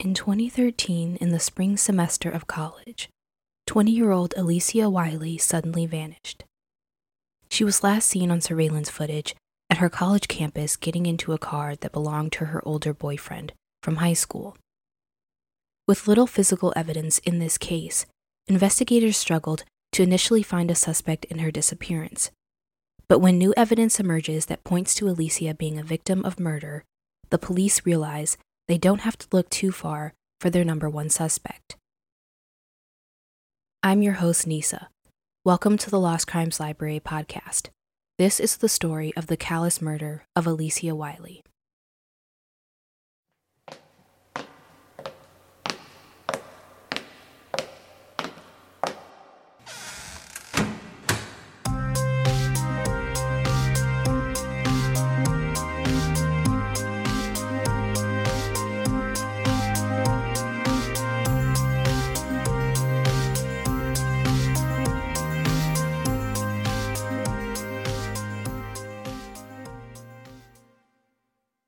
In 2013, in the spring semester of college, 20 year old Alyssiah Wiley suddenly vanished. She was last seen on surveillance footage at her college campus getting into a car that belonged to her older boyfriend from high school. With little physical evidence in this case, investigators struggled to initially find a suspect in her disappearance. But when new evidence emerges that points to Alyssiah being a victim of murder, the police realize they don't have to look too far for their number one suspect. I'm your host, Nisa. Welcome to the Lost Crimes Library podcast. This is the story of the callous murder of Alyssiah Wiley.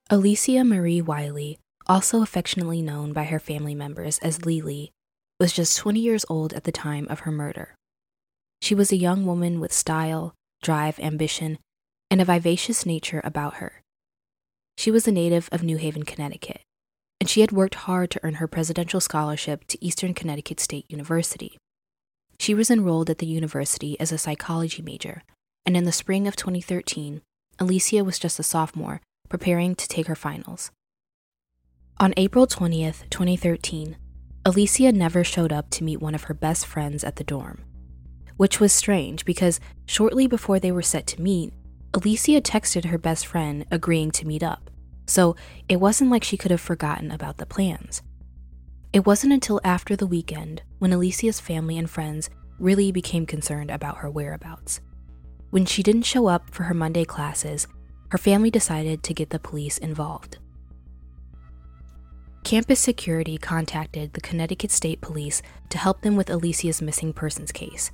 Alyssiah Marie Wiley, also affectionately known by her family members as Lily, was just 20 years old at the time of her murder. She was a young woman with style, drive, ambition, and a vivacious nature about her. She was a native of New Haven, Connecticut, and she had worked hard to earn her presidential scholarship to Eastern Connecticut State University. She was enrolled at the university as a psychology major, and in the spring of 2013, Alyssiah was just a sophomore preparing to take her finals. On April 20th, 2013, Alyssiah never showed up to meet one of her best friends at the dorm, which was strange because shortly before they were set to meet, Alyssiah texted her best friend agreeing to meet up, so it wasn't like she could have forgotten about the plans. It wasn't until after the weekend when Alyssiah's family and friends really became concerned about her whereabouts. When she didn't show up for her Monday classes, her family decided to get the police involved. Campus security contacted the Connecticut State Police to help them with Alyssiah's missing persons case.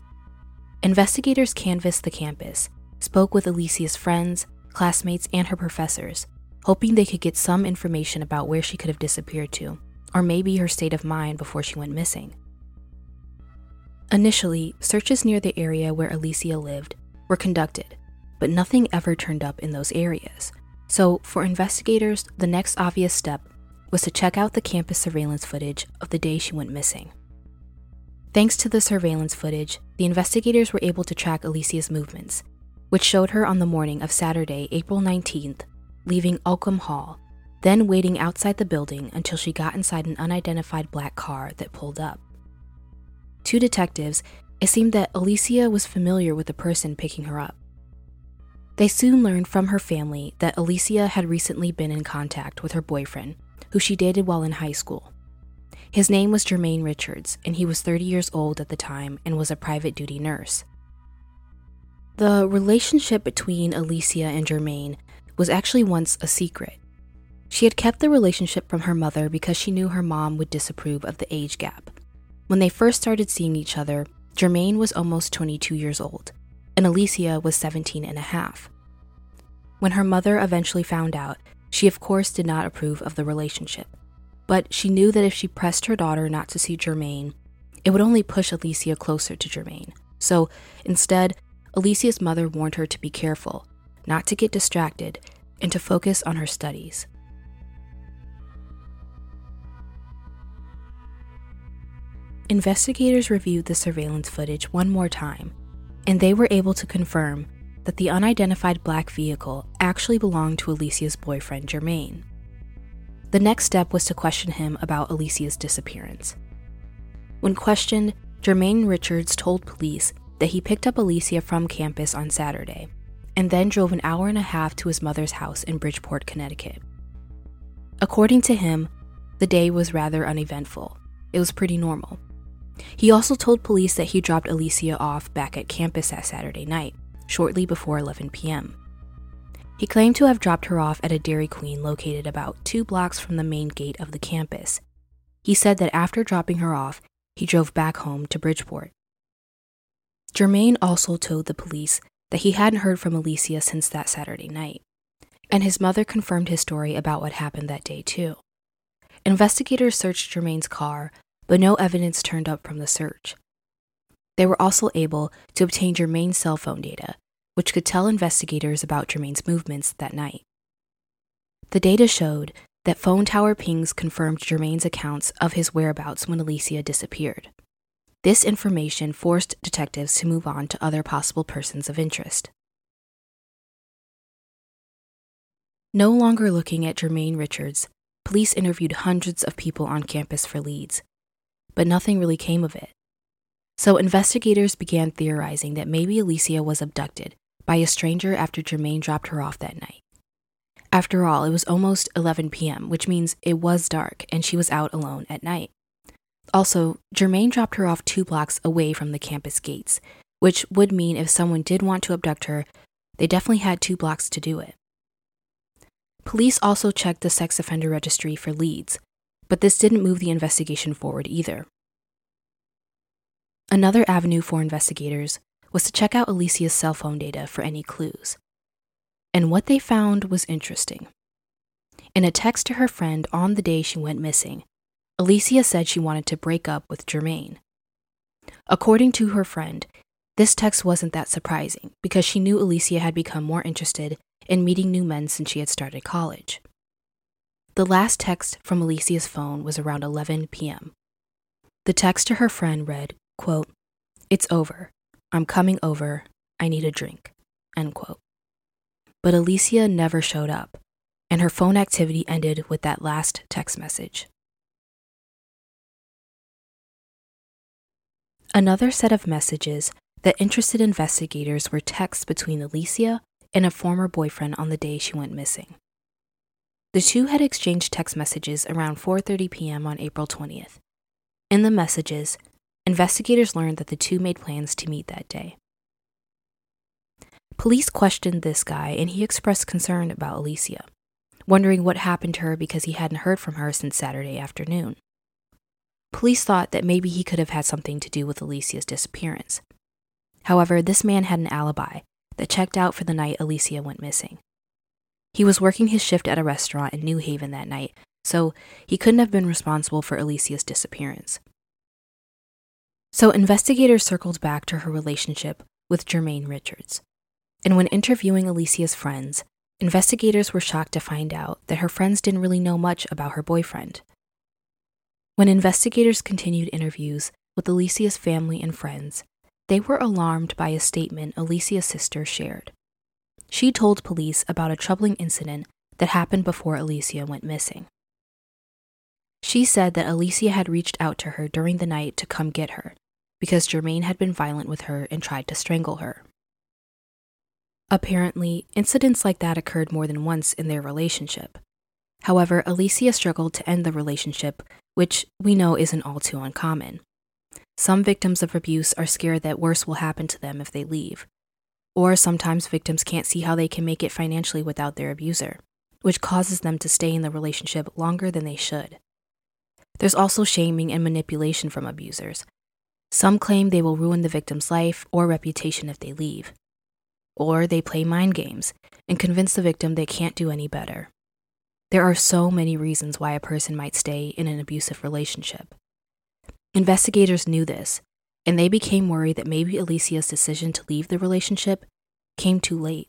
Investigators canvassed the campus, spoke with Alyssiah's friends, classmates, and her professors, hoping they could get some information about where she could have disappeared to, or maybe her state of mind before she went missing. Initially, searches near the area where Alyssiah lived were conducted, but nothing ever turned up in those areas. So, for investigators, the next obvious step was to check out the campus surveillance footage of the day she went missing. Thanks to the surveillance footage, the investigators were able to track Alyssiah's movements, which showed her on the morning of Saturday, April 19th, leaving Oakham Hall, then waiting outside the building until she got inside an unidentified black car that pulled up. To detectives, it seemed that Alyssiah was familiar with the person picking her up. They soon learned from her family that Alyssiah had recently been in contact with her boyfriend, who she dated while in high school. His name was Jermaine Richards, and he was 30 years old at the time and was a private duty nurse. The relationship between Alyssiah and Jermaine was actually once a secret. She had kept the relationship from her mother because she knew her mom would disapprove of the age gap. When they first started seeing each other, Jermaine was almost 22 years old, and Alyssiah was 17 and a half. When her mother eventually found out, she of course did not approve of the relationship. But she knew that if she pressed her daughter not to see Jermaine, it would only push Alyssiah closer to Jermaine. So instead, Alyssiah's mother warned her to be careful, not to get distracted, and to focus on her studies. Investigators reviewed the surveillance footage one more time, and they were able to confirm that the unidentified black vehicle actually belonged to Alyssiah's boyfriend, Jermaine. The next step was to question him about Alyssiah's disappearance. When questioned, Jermaine Richards told police that he picked up Alyssiah from campus on Saturday and then drove an hour and a half to his mother's house in Bridgeport, Connecticut. According to him, the day was rather uneventful. It was pretty normal. He also told police that he dropped Alyssiah off back at campus that Saturday night, shortly before 11 p.m. He claimed to have dropped her off at a Dairy Queen located about two blocks from the main gate of the campus. He said that after dropping her off, he drove back home to Bridgeport. Jermaine also told the police that he hadn't heard from Alyssiah since that Saturday night, and his mother confirmed his story about what happened that day, too. Investigators searched Jermaine's car, but no evidence turned up from the search. They were also able to obtain Jermaine's cell phone data, which could tell investigators about Jermaine's movements that night. The data showed that phone tower pings confirmed Jermaine's accounts of his whereabouts when Alyssiah disappeared. This information forced detectives to move on to other possible persons of interest. No longer looking at Jermaine Richards, police interviewed hundreds of people on campus for leads, but nothing really came of it. So investigators began theorizing that maybe Alyssiah was abducted by a stranger after Jermaine dropped her off that night. After all, it was almost 11 p.m., which means it was dark and she was out alone at night. Also, Jermaine dropped her off two blocks away from the campus gates, which would mean if someone did want to abduct her, they definitely had two blocks to do it. Police also checked the sex offender registry for leads, but this didn't move the investigation forward either. Another avenue for investigators was to check out Alyssiah's cell phone data for any clues. And what they found was interesting. In a text to her friend on the day she went missing, Alyssiah said she wanted to break up with Jermaine. According to her friend, this text wasn't that surprising because she knew Alyssiah had become more interested in meeting new men since she had started college. The last text from Alyssiah's phone was around 11 p.m. The text to her friend read, quote, It's over. I'm coming over. I need a drink. End quote. But Alyssiah never showed up, and her phone activity ended with that last text message. Another set of messages that interested investigators were texts between Alyssiah and a former boyfriend on the day she went missing. The two had exchanged text messages around 4:30 p.m. on April 20th. In the messages, investigators learned that the two made plans to meet that day. Police questioned this guy and he expressed concern about Alyssiah, wondering what happened to her because he hadn't heard from her since Saturday afternoon. Police thought that maybe he could have had something to do with Alyssiah's disappearance. However, this man had an alibi that checked out for the night Alyssiah went missing. He was working his shift at a restaurant in New Haven that night, so he couldn't have been responsible for Alyssiah's disappearance. So investigators circled back to her relationship with Jermaine Richards. And when interviewing Alyssiah's friends, investigators were shocked to find out that her friends didn't really know much about her boyfriend. When investigators continued interviews with Alyssiah's family and friends, they were alarmed by a statement Alyssiah's sister shared. She told police about a troubling incident that happened before Alyssiah went missing. She said that Alyssiah had reached out to her during the night to come get her because Jermaine had been violent with her and tried to strangle her. Apparently, incidents like that occurred more than once in their relationship. However, Alyssiah struggled to end the relationship, which we know isn't all too uncommon. Some victims of abuse are scared that worse will happen to them if they leave. Or sometimes victims can't see how they can make it financially without their abuser, which causes them to stay in the relationship longer than they should. There's also shaming and manipulation from abusers. Some claim they will ruin the victim's life or reputation if they leave. Or they play mind games and convince the victim they can't do any better. There are so many reasons why a person might stay in an abusive relationship. Investigators knew this, and they became worried that maybe Alyssiah's decision to leave the relationship came too late.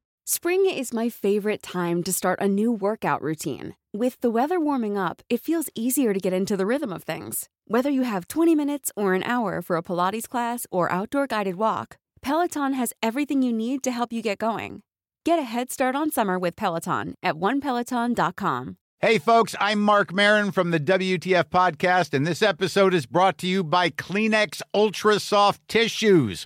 Spring is my favorite time to start a new workout routine. With the weather warming up, it feels easier to get into the rhythm of things. Whether you have 20 minutes or an hour for a Pilates class or outdoor guided walk, Peloton has everything you need to help you get going. Get a head start on summer with Peloton at onepeloton.com. Hey, folks, I'm Marc Maron from the WTF Podcast, and this episode is brought to you by Kleenex Ultra Soft Tissues,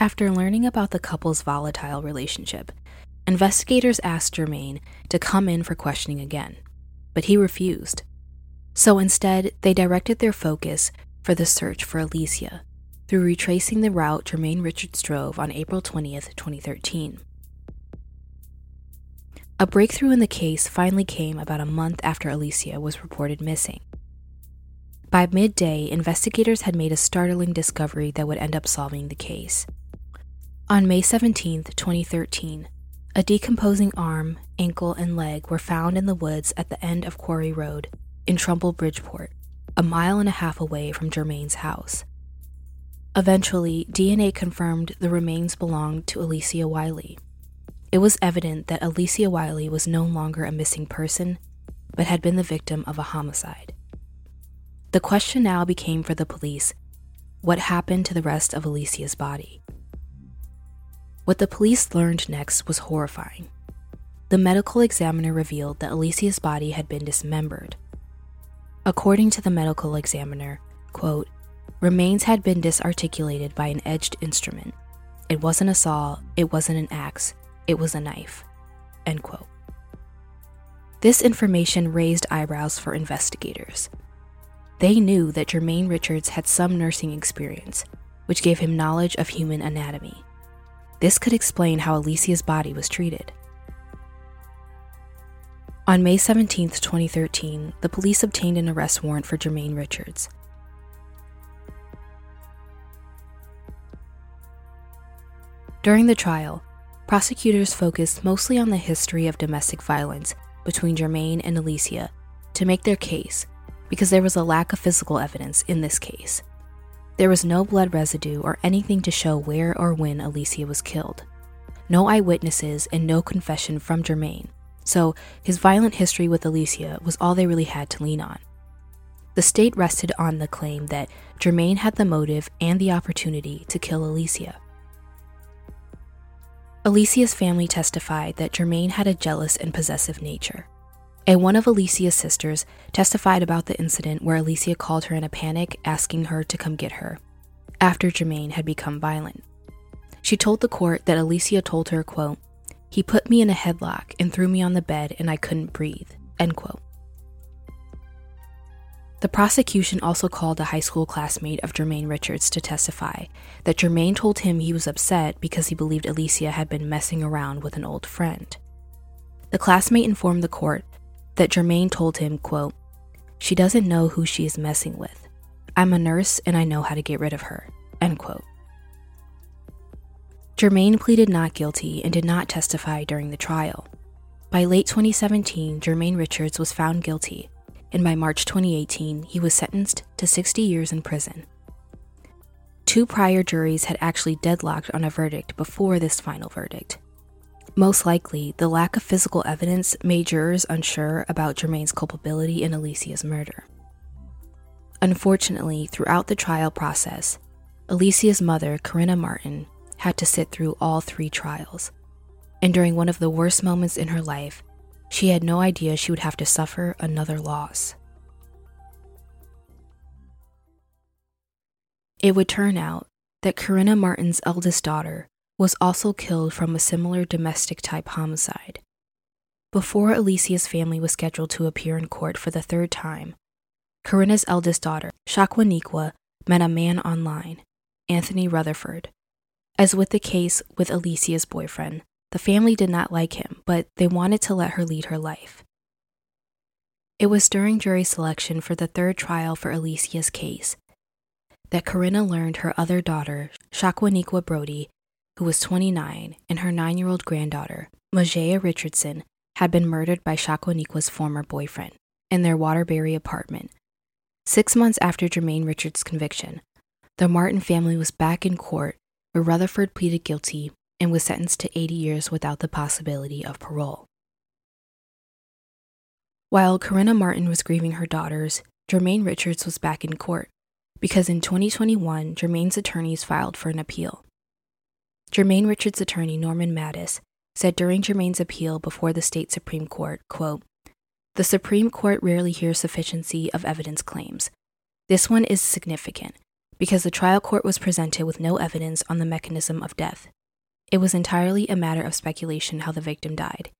After learning about the couple's volatile relationship, investigators asked Jermaine to come in for questioning again, but he refused. So instead, they directed their focus for the search for Alyssiah through retracing the route Jermaine Richards drove on April 20th, 2013. A breakthrough in the case finally came about a month after Alyssiah was reported missing. By midday, investigators had made a startling discovery that would end up solving the case. On May 17, 2013, a decomposing arm, ankle, and leg were found in the woods at the end of Quarry Road in Trumbull, Bridgeport, a mile and a half away from Jermaine's house. Eventually, DNA confirmed the remains belonged to Alyssiah Wiley. It was evident that Alyssiah Wiley was no longer a missing person, but had been the victim of a homicide. The question now became for the police what happened to the rest of Alyssiah's body? What the police learned next was horrifying. The medical examiner revealed that Alyssiah's body had been dismembered. According to the medical examiner, quote, remains had been disarticulated by an edged instrument. It wasn't a saw, it wasn't an axe, it was a knife. End quote. This information raised eyebrows for investigators. They knew that Jermaine Richards had some nursing experience, which gave him knowledge of human anatomy. This could explain how Alyssiah's body was treated. On May 17, 2013, the police obtained an arrest warrant for Jermaine Richards. During the trial, prosecutors focused mostly on the history of domestic violence between Jermaine and Alyssiah to make their case because there was a lack of physical evidence in this case. There was no blood residue or anything to show where or when Alyssiah was killed. No eyewitnesses and no confession from Jermaine, so his violent history with Alyssiah was all they really had to lean on. The state rested on the claim that Jermaine had the motive and the opportunity to kill Alyssiah. Alyssiah's family testified that Jermaine had a jealous and possessive nature. And one of Alyssiah's sisters testified about the incident where Alyssiah called her in a panic, asking her to come get her, after Jermaine had become violent. She told the court that Alyssiah told her, quote, He put me in a headlock and threw me on the bed and I couldn't breathe, end quote. The prosecution also called a high school classmate of Jermaine Richards to testify that Jermaine told him he was upset because he believed Alyssiah had been messing around with an old friend. The classmate informed the court that Jermaine told him, quote, She doesn't know who she is messing with. I'm a nurse and I know how to get rid of her, end quote. Jermaine pleaded not guilty and did not testify during the trial. By late 2017, Jermaine Richards was found guilty, and by March 2018, he was sentenced to 60 years in prison. Two prior juries had actually deadlocked on a verdict before this final verdict. Most likely, the lack of physical evidence made jurors unsure about Jermaine's culpability in Alyssiah's murder. Unfortunately, throughout the trial process, Alyssiah's mother, Corinna Martin, had to sit through all three trials. And during one of the worst moments in her life, she had no idea she would have to suffer another loss. It would turn out that Corinna Martin's eldest daughter was also killed from a similar domestic type homicide. Before Alyssiah's family was scheduled to appear in court for the third time, Corinna's eldest daughter, Shaquaniqua, met a man online, Anthony Rutherford. As with the case with Alyssiah's boyfriend, the family did not like him, but they wanted to let her lead her life. It was during jury selection for the third trial for Alyssiah's case that Corinna learned her other daughter, Shaquaniqua Brody, who was 29, and her nine year old granddaughter, Majaya Richardson, had been murdered by Shaquaniqua's former boyfriend in their Waterbury apartment. Six months after Jermaine Richards' conviction, the Martin family was back in court where Rutherford pleaded guilty and was sentenced to 80 years without the possibility of parole. While Corinna Martin was grieving her daughters, Jermaine Richards was back in court because in 2021, Jermaine's attorneys filed for an appeal. Jermaine Richards' attorney Norman Pattis said during Jermaine's appeal before the state Supreme Court, quote, The Supreme Court rarely hears sufficiency of evidence claims. This one is significant because the trial court was presented with no evidence on the mechanism of death. It was entirely a matter of speculation how the victim died,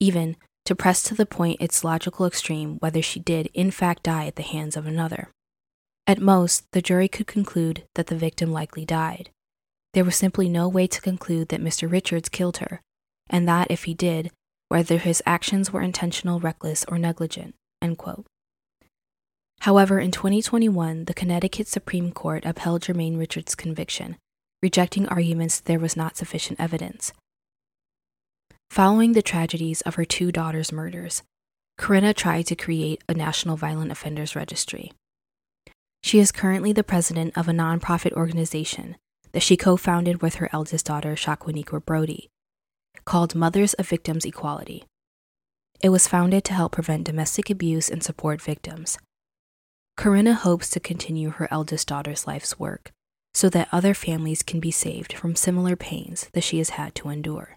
even to press to the point its logical extreme whether she did in fact die at the hands of another. At most, the jury could conclude that the victim likely died. There was simply no way to conclude that Mr. Richards killed her, and that if he did, whether his actions were intentional, reckless, or negligent. However, in 2021, the Connecticut Supreme Court upheld Jermaine Richards' conviction, rejecting arguments there was not sufficient evidence. Following the tragedies of her two daughters' murders, Corinna tried to create a National Violent Offenders Registry. She is currently the president of a nonprofit organization that she co founded with her eldest daughter, Shaquaniqua Brody, called Mothers of Victims Equality. It was founded to help prevent domestic abuse and support victims. Corinna hopes to continue her eldest daughter's life's work so that other families can be saved from similar pains that she has had to endure.